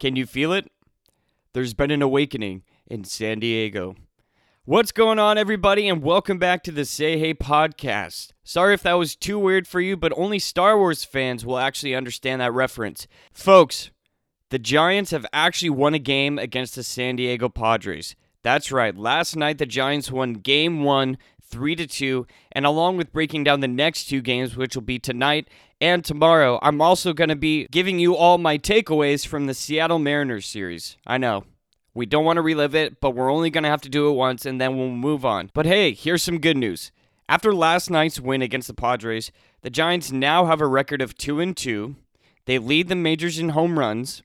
Can you feel it? There's been an awakening in San Diego. What's going on, everybody, and welcome back to the Say Hey podcast. Sorry if that was too weird for you, but only Star Wars fans will actually understand that reference. Folks, the Giants have actually won a game against the San Diego Padres. That's right. Last night the Giants won game 1 3 to 2, and along with breaking down the next two games which will be tonight and tomorrow, I'm also going to be giving you all my takeaways from the Seattle Mariners series. I know. We don't want to relive it, but we're only going to have to do it once and then we'll move on. But hey, here's some good news. After last night's win against the Padres, the Giants now have a record of 2 and 2. They lead the majors in home runs,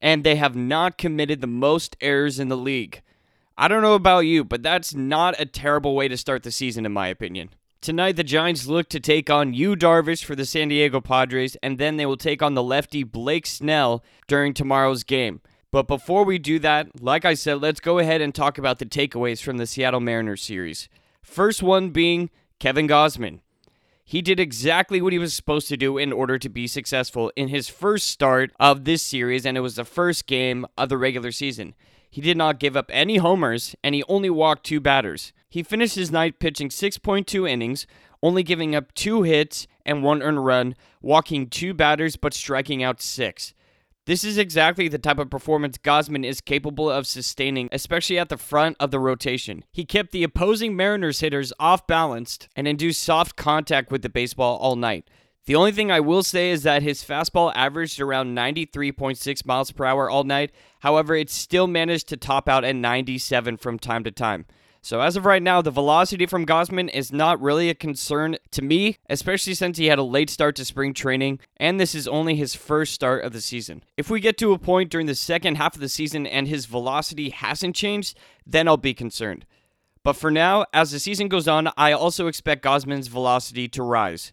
and they have not committed the most errors in the league. I don't know about you, but that's not a terrible way to start the season, in my opinion. Tonight, the Giants look to take on Yu Darvish for the San Diego Padres, and then they will take on the lefty Blake Snell during tomorrow's game. But before we do that, like I said, let's go ahead and talk about the takeaways from the Seattle Mariners series. First one being Kevin Gausman. He did exactly what he was supposed to do in order to be successful in his first start of this series, and it was the first game of the regular season. He did not give up any homers, and he only walked two batters. He finished his night pitching 6.2 innings, only giving up two hits and one earned run, walking two batters but striking out six. This is exactly the type of performance Gausman is capable of sustaining, especially at the front of the rotation. He kept the opposing Mariners hitters off balanced and induced soft contact with the baseball all night. The only thing I will say is that his fastball averaged around 93.6 miles per hour all night. However, it still managed to top out at 97 from time to time. So as of right now, the velocity from Gausman is not really a concern to me, especially since he had a late start to spring training, and this is only his first start of the season. If we get to a point during the second half of the season and his velocity hasn't changed, then I'll be concerned. But for now, as the season goes on, I also expect Gausman's velocity to rise.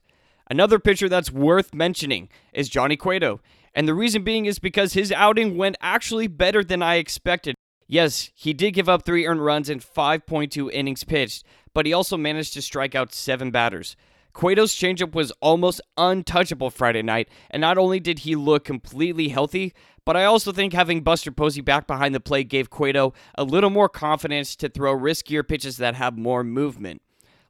Another pitcher that's worth mentioning is Johnny Cueto. And the reason being is because his outing went actually better than I expected. Yes, he did give up three earned runs in 5.2 innings pitched, but he also managed to strike out seven batters. Cueto's changeup was almost untouchable Friday night, and not only did he look completely healthy, but I also think having Buster Posey back behind the plate gave Cueto a little more confidence to throw riskier pitches that have more movement.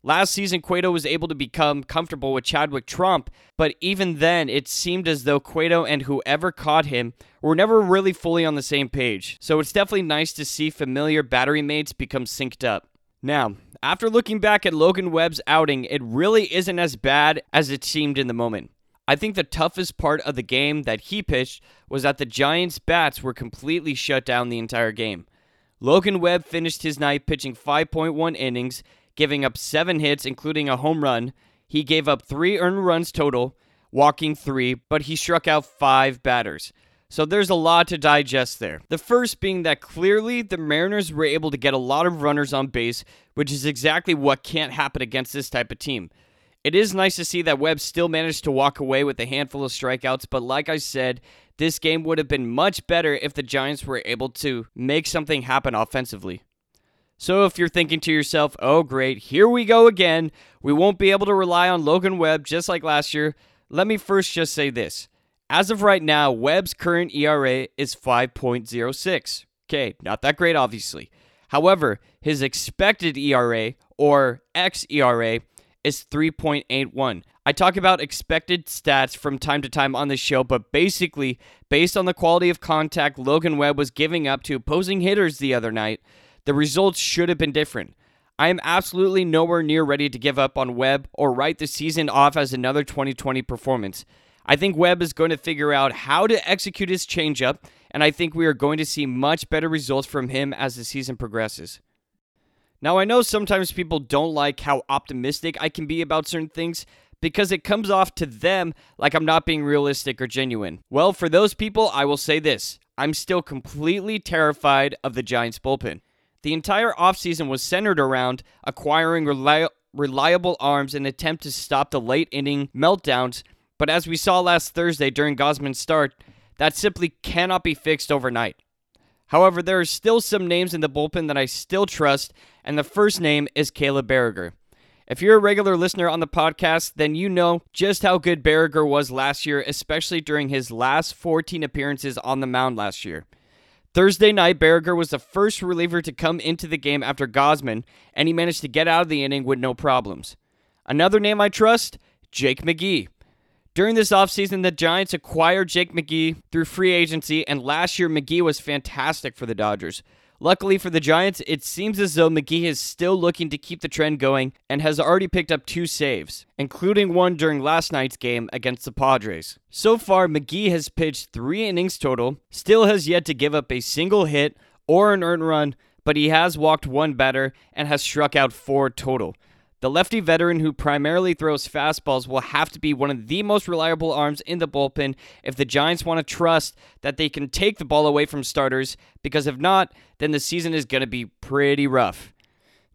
Last season, Cueto was able to become comfortable with Chadwick Tromp, but even then, it seemed as though Cueto and whoever caught him were never really fully on the same page. So it's definitely nice to see familiar battery mates become synced up. Now, after looking back at Logan Webb's outing, it really isn't as bad as it seemed in the moment. I think the toughest part of the game that he pitched was that the Giants' bats were completely shut down the entire game. Logan Webb finished his night pitching 5.1 innings giving up seven hits, including a home run. He gave up three earned runs total, walking three, but he struck out five batters. So there's a lot to digest there. The first being that clearly the Mariners were able to get a lot of runners on base, which is exactly what can't happen against this type of team. It is nice to see that Webb still managed to walk away with a handful of strikeouts, but like I said, this game would have been much better if the Giants were able to make something happen offensively. So if you're thinking to yourself, oh, great, here we go again, we won't be able to rely on Logan Webb just like last year, let me first just say this. As of right now, Webb's current ERA is 5.06. Okay, not that great, obviously. However, his expected ERA, or xERA, is 3.81. I talk about expected stats from time to time on the show, but basically, based on the quality of contact Logan Webb was giving up to opposing hitters the other night, the results should have been different. I am absolutely nowhere near ready to give up on Webb or write the season off as another 2020 performance. I think Webb is going to figure out how to execute his changeup, and I think we are going to see much better results from him as the season progresses. Now, I know sometimes people don't like how optimistic I can be about certain things because it comes off to them like I'm not being realistic or genuine. Well, for those people, I will say this I'm still completely terrified of the Giants bullpen. The entire offseason was centered around acquiring reli- reliable arms in an attempt to stop the late inning meltdowns, but as we saw last Thursday during Gausman's start, that simply cannot be fixed overnight. However, there are still some names in the bullpen that I still trust, and the first name is Caleb Baragar. If you're a regular listener on the podcast, then you know just how good Baragar was last year, especially during his last 14 appearances on the mound last year. Thursday night, Baragar was the first reliever to come into the game after Gausman, and he managed to get out of the inning with no problems. Another name I trust, Jake McGee. During this offseason, the Giants acquired Jake McGee through free agency, and last year McGee was fantastic for the Dodgers. Luckily for the Giants, it seems as though McGee is still looking to keep the trend going and has already picked up two saves, including one during last night's game against the Padres. So far, McGee has pitched three innings total, still has yet to give up a single hit or an earned run, but he has walked one batter and has struck out four total. The lefty veteran who primarily throws fastballs will have to be one of the most reliable arms in the bullpen if the Giants want to trust that they can take the ball away from starters, because if not, then the season is going to be pretty rough.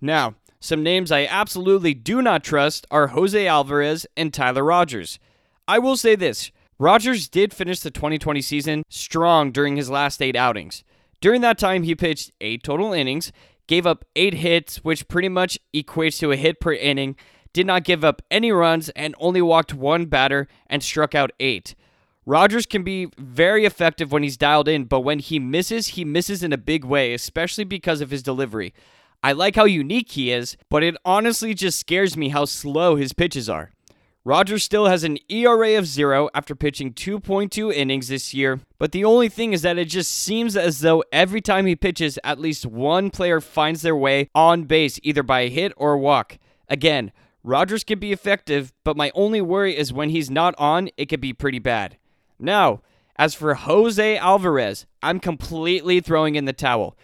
Now, some names I absolutely do not trust are Jose Alvarez and Tyler Rogers. I will say this Rogers did finish the 2020 season strong during his last eight outings. During that time, he pitched eight total innings, gave up eight hits, which pretty much equates to a hit per inning, did not give up any runs, and only walked one batter and struck out eight. Rogers can be very effective when he's dialed in, but when he misses, he misses in a big way, especially because of his delivery. I like how unique he is, but it honestly just scares me how slow his pitches are. Rogers still has an ERA of zero after pitching 2.2 innings this year, but the only thing is that it just seems as though every time he pitches, at least one player finds their way on base, either by a hit or a walk. Again, Rogers can be effective, but my only worry is when he's not on, it could be pretty bad. Now, as for Jose Alvarez, I'm completely throwing in the towel.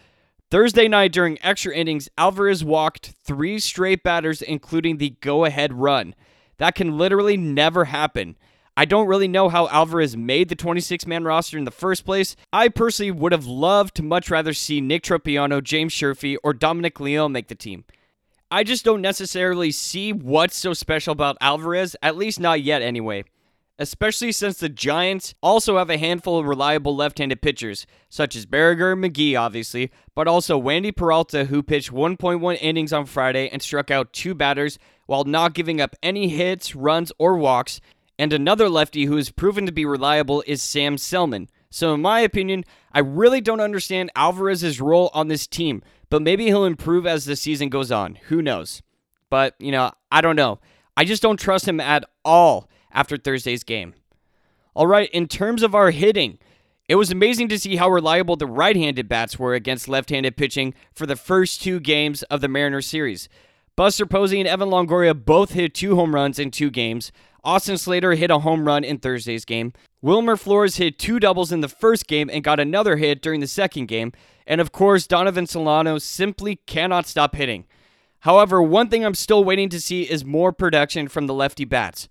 Thursday night during extra innings, Alvarez walked three straight batters, including the go ahead run. That can literally never happen. I don't really know how Alvarez made the 26 man roster in the first place. I personally would have loved to much rather see Nick Tropeano, James Sherfy, or Dominic Leone make the team. I just don't necessarily see what's so special about Alvarez, at least not yet anyway. Especially since the Giants also have a handful of reliable left handed pitchers, such as Baragar and McGee, obviously, but also Wandy Peralta, who pitched 1.1 innings on Friday and struck out two batters while not giving up any hits, runs, or walks. And another lefty who has proven to be reliable is Sam Selman. So, in my opinion, I really don't understand Alvarez's role on this team, but maybe he'll improve as the season goes on. Who knows? But, you know, I don't know. I just don't trust him at all after Thursday's game. All right, in terms of our hitting, it was amazing to see how reliable the right handed bats were against left handed pitching for the first two games of the Mariners series. Buster Posey and Evan Longoria both hit two home runs in two games. Austin Slater hit a home run in Thursday's game. Wilmer Flores hit two doubles in the first game and got another hit during the second game. And of course, Donovan Solano simply cannot stop hitting. However, one thing I'm still waiting to see is more production from the lefty bats.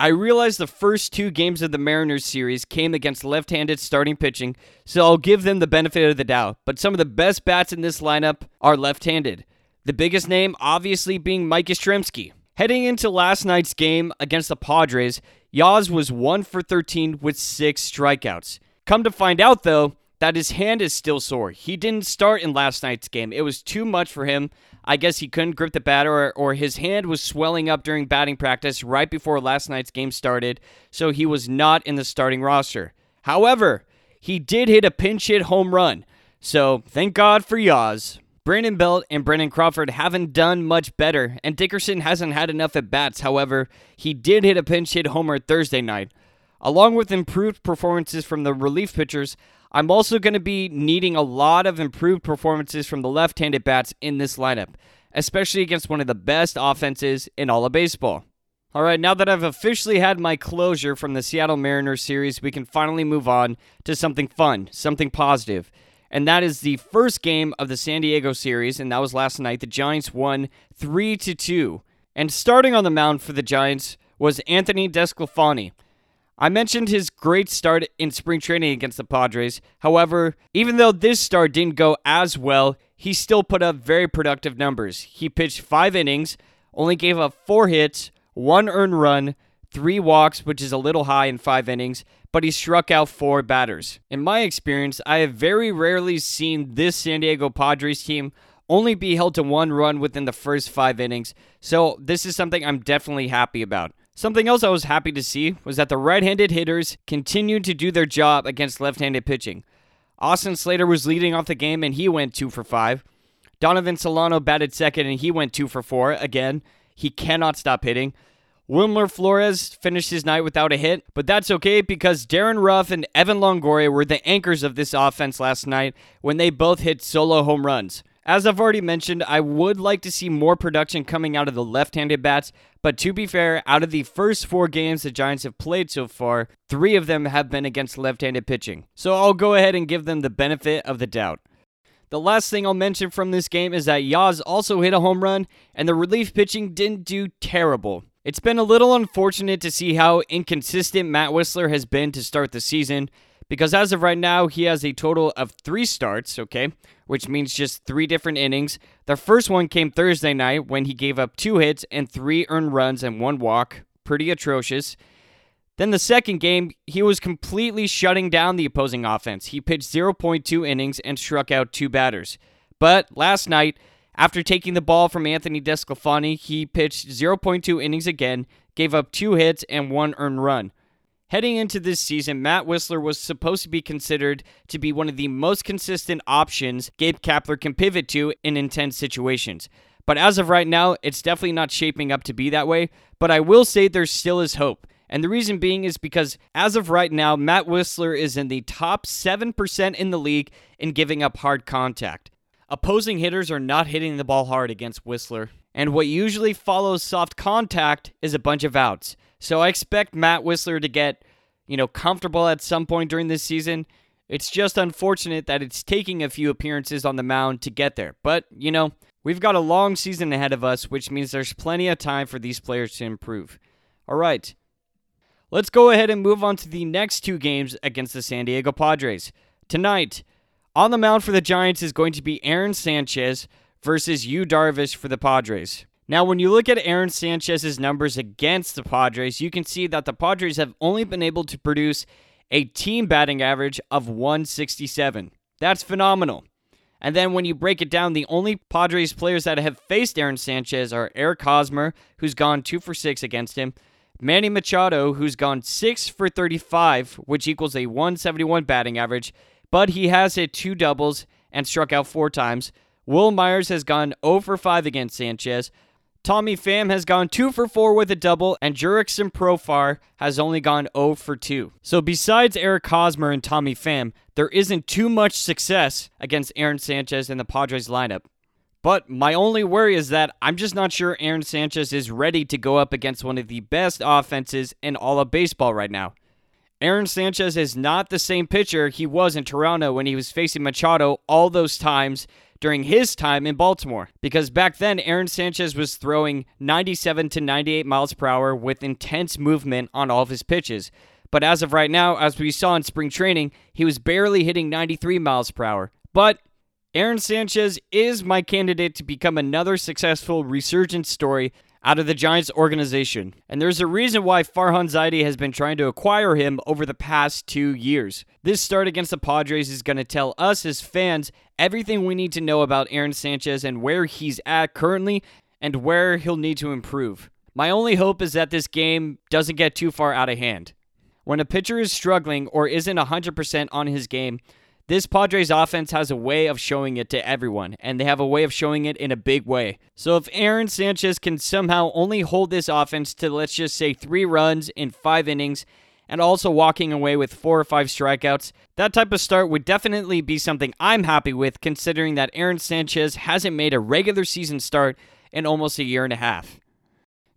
I realize the first two games of the Mariners series came against left handed starting pitching, so I'll give them the benefit of the doubt. But some of the best bats in this lineup are left handed. The biggest name, obviously, being Mike Yastrzemski. Heading into last night's game against the Padres, Yaz was 1 for 13 with 6 strikeouts. Come to find out, though, that his hand is still sore. He didn't start in last night's game. It was too much for him. I guess he couldn't grip the bat, or, or his hand was swelling up during batting practice right before last night's game started, so he was not in the starting roster. However, he did hit a pinch hit home run, so thank God for Yaz. Brandon Belt and Brandon Crawford haven't done much better, and Dickerson hasn't had enough at bats. However, he did hit a pinch hit homer Thursday night. Along with improved performances from the relief pitchers, I'm also going to be needing a lot of improved performances from the left handed bats in this lineup, especially against one of the best offenses in all of baseball. All right, now that I've officially had my closure from the Seattle Mariners series, we can finally move on to something fun, something positive. And that is the first game of the San Diego series, and that was last night. The Giants won 3 to 2. And starting on the mound for the Giants was Anthony DeSclafani. I mentioned his great start in spring training against the Padres. However, even though this start didn't go as well, he still put up very productive numbers. He pitched five innings, only gave up four hits, one earned run, three walks, which is a little high in five innings, but he struck out four batters. In my experience, I have very rarely seen this San Diego Padres team only be held to one run within the first five innings, so this is something I'm definitely happy about. Something else I was happy to see was that the right handed hitters continued to do their job against left handed pitching. Austin Slater was leading off the game and he went 2 for 5. Donovan Solano batted second and he went 2 for 4. Again, he cannot stop hitting. Wilmer Flores finished his night without a hit, but that's okay because Darin Ruf and Evan Longoria were the anchors of this offense last night when they both hit solo home runs. As I've already mentioned, I would like to see more production coming out of the left handed bats, but to be fair, out of the first four games the Giants have played so far, three of them have been against left handed pitching. So I'll go ahead and give them the benefit of the doubt. The last thing I'll mention from this game is that Yaz also hit a home run, and the relief pitching didn't do terrible. It's been a little unfortunate to see how inconsistent Matt Wisler has been to start the season, because as of right now, he has a total of three starts, okay? which means just three different innings. The first one came Thursday night when he gave up two hits and three earned runs and one walk. Pretty atrocious. Then the second game, he was completely shutting down the opposing offense. He pitched 0.2 innings and struck out two batters. But last night, after taking the ball from Anthony DeSclafani, he pitched 0.2 innings again, gave up two hits and one earned run. Heading into this season, Matt Wisler was supposed to be considered to be one of the most consistent options Gabe Kapler can pivot to in intense situations. But as of right now, it's definitely not shaping up to be that way. But I will say there still is hope. And the reason being is because as of right now, Matt Wisler is in the top 7% in the league in giving up hard contact. Opposing hitters are not hitting the ball hard against Wisler. And what usually follows soft contact is a bunch of outs. So I expect Matt Wisler to get, you know, comfortable at some point during this season. It's just unfortunate that it's taking a few appearances on the mound to get there. But, you know, we've got a long season ahead of us, which means there's plenty of time for these players to improve. All right. Let's go ahead and move on to the next two games against the San Diego Padres. Tonight, on the mound for the Giants is going to be Aaron Sanchez versus Yu Darvish for the Padres. Now, when you look at Aaron Sanchez's numbers against the Padres, you can see that the Padres have only been able to produce a team batting average of 167. That's phenomenal. And then when you break it down, the only Padres players that have faced Aaron Sanchez are Eric Hosmer, who's gone 2 for 6 against him, Manny Machado, who's gone 6 for 35, which equals a 171 batting average, but he has hit two doubles and struck out four times. Wil Myers has gone 0 for 5 against Sanchez, Tommy Pham has gone 2 for 4 with a double, and Jurickson Profar has only gone 0 for 2. So besides Eric Hosmer and Tommy Pham, there isn't too much success against Aaron Sanchez in the Padres lineup. But my only worry is that I'm just not sure Aaron Sanchez is ready to go up against one of the best offenses in all of baseball right now. Aaron Sanchez is not the same pitcher he was in Toronto when he was facing Machado all those times during his time in Baltimore. Because back then, Aaron Sanchez was throwing 97 to 98 miles per hour with intense movement on all of his pitches. But as of right now, as we saw in spring training, he was barely hitting 93 miles per hour. But Aaron Sanchez is my candidate to become another successful resurgence story out of the Giants organization. And there's a reason why Farhan Zaidi has been trying to acquire him over the past two years. This start against the Padres is going to tell us as fans everything we need to know about Aaron Sanchez and where he's at currently and where he'll need to improve. My only hope is that this game doesn't get too far out of hand. When a pitcher is struggling or isn't 100% on his game, This Padres offense has a way of showing it to everyone, and they have a way of showing it in a big way. So if Aaron Sanchez can somehow only hold this offense to, let's just say, three runs in five innings, and also walking away with four or five strikeouts, that type of start would definitely be something I'm happy with, considering that Aaron Sanchez hasn't made a regular season start in almost a year and a half.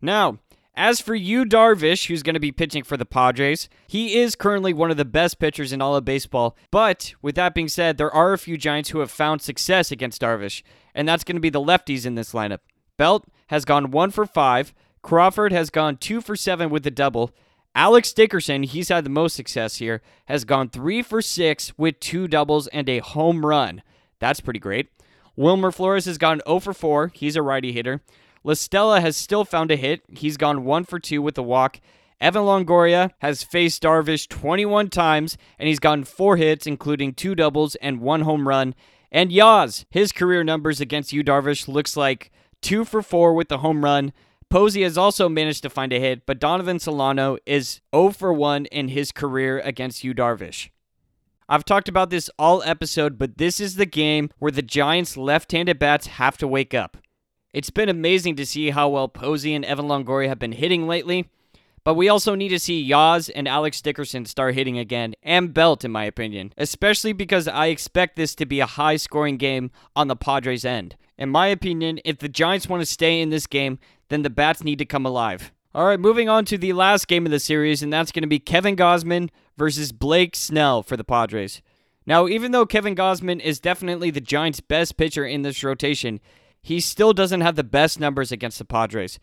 Now, as for Yu, Darvish, who's going to be pitching for the Padres, he is currently one of the best pitchers in all of baseball. But with that being said, there are a few Giants who have found success against Darvish, and that's going to be the lefties in this lineup. Belt has gone one for five. Crawford has gone two for seven with a double. Alex Dickerson, he's had the most success here, has gone three for six with two doubles and a home run. That's pretty great. Wilmer Flores has gone 0 for 4. He's a righty hitter. La Stella has still found a hit. He's gone 1 for 2 with a walk. Evan Longoria has faced Darvish 21 times, and he's gotten four hits, including two doubles and one home run. And Yaz, his career numbers against Yu Darvish looks like two for four with the home run. Posey has also managed to find a hit, but Donovan Solano is 0 for 1 in his career against Yu Darvish. I've talked about this all episode, but this is the game where the Giants' left handed bats have to wake up. It's been amazing to see how well Posey and Evan Longoria have been hitting lately, but we also need to see Yaz and Alex Dickerson start hitting again, and Belt, in my opinion, especially because I expect this to be a high scoring game on the Padres' end. In my opinion, if the Giants want to stay in this game, then the Bats need to come alive. All right, moving on to the last game of the series, and that's going to be Kevin Gausman versus Blake Snell for the Padres. Now, even though Kevin Gausman is definitely the Giants' best pitcher in this rotation, he still doesn't have the best numbers against the Padres.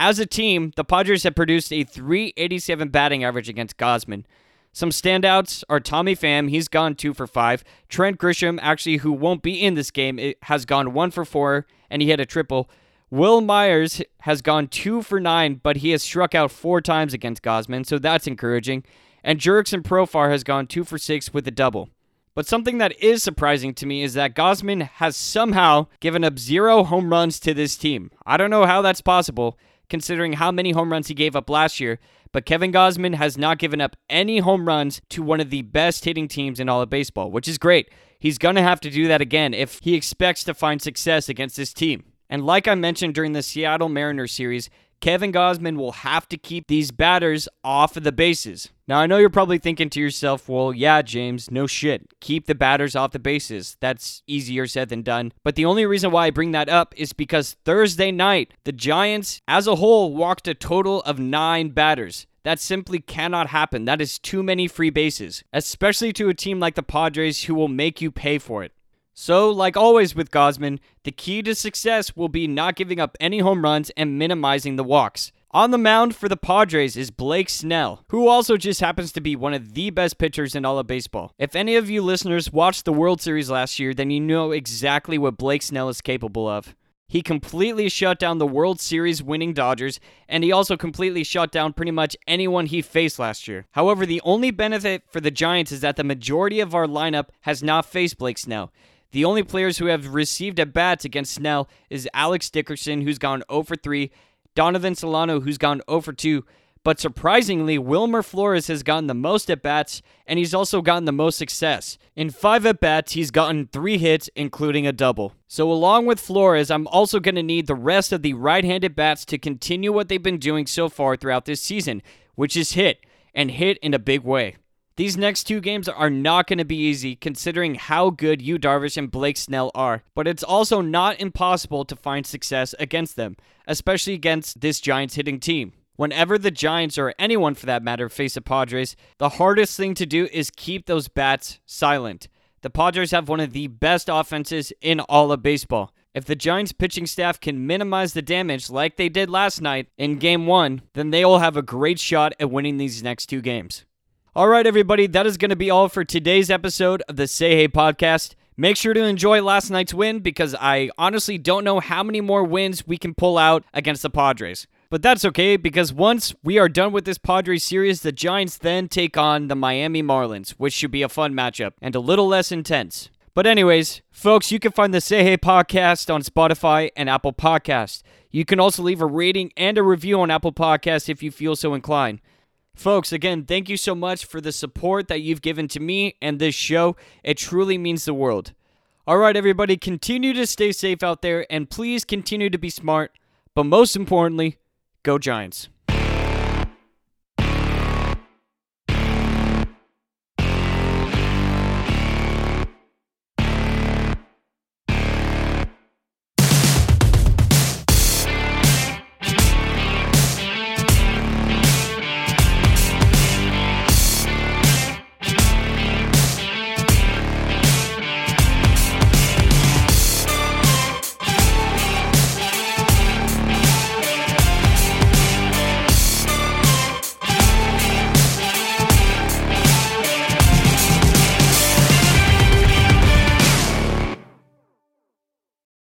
As a team, the Padres have produced a 387 batting average against Gausman. Some standouts are Tommy Pham, he's gone 2 for 5. Trent Grisham, actually, who won't be in this game, has gone 1 for 4, and he had a triple. Wil Myers has gone 2 for 9, but he has struck out 4 times against Gausman, so that's encouraging. And Jurickson Profar has gone 2 for 6 with a double. But something that is surprising to me is that Gausman has somehow given up zero home runs to this team. I don't know how that's possible, considering how many home runs he gave up last year, but Kevin Gausman has not given up any home runs to one of the best hitting teams in all of baseball, which is great. He's going to have to do that again if he expects to find success against this team. And like I mentioned during the Seattle Mariners series, Kevin Gausman will have to keep these batters off of the bases. Now, I know you're probably thinking to yourself, well, yeah, James, no shit. Keep the batters off the bases. That's easier said than done. But the only reason why I bring that up is because Thursday night, the Giants as a whole walked a total of nine batters. That simply cannot happen. That is too many free bases, especially to a team like the Padres who will make you pay for it. So, like always with Gausman, the key to success will be not giving up any home runs and minimizing the walks. On the mound for the Padres is Blake Snell, who also just happens to be one of the best pitchers in all of baseball. If any of you listeners watched the World Series last year, then you know exactly what Blake Snell is capable of. He completely shut down the World Series winning Dodgers, and he also completely shut down pretty much anyone he faced last year. However, the only benefit for the Giants is that the majority of our lineup has not faced Blake Snell. The only players who have received at bats against Snell is Alex Dickerson, who's gone 0 for 3, Donovan Solano, who's gone 0 for 2. But surprisingly, Wilmer Flores has gotten the most at bats, and he's also gotten the most success. In five at bats, he's gotten three hits, including a double. So, along with Flores, I'm also going to need the rest of the right handed bats to continue what they've been doing so far throughout this season, which is hit, and hit in a big way. These next two games are not going to be easy considering how good Yu Darvish and Blake Snell are, but it's also not impossible to find success against them, especially against this Giants hitting team. Whenever the Giants, or anyone for that matter, face the Padres, the hardest thing to do is keep those bats silent. The Padres have one of the best offenses in all of baseball. If the Giants pitching staff can minimize the damage like they did last night in game one, then they will have a great shot at winning these next two games. All right, everybody, that is going to be all for today's episode of the Say Hey podcast. Make sure to enjoy last night's win because I honestly don't know how many more wins we can pull out against the Padres. But that's okay because once we are done with this Padres series, the Giants then take on the Miami Marlins, which should be a fun matchup and a little less intense. But, anyways, folks, you can find the Say Hey podcast on Spotify and Apple Podcast. You can also leave a rating and a review on Apple Podcast if you feel so inclined. Folks, again, thank you so much for the support that you've given to me and this show. It truly means the world. All right, everybody, continue to stay safe out there and please continue to be smart. But most importantly, go Giants.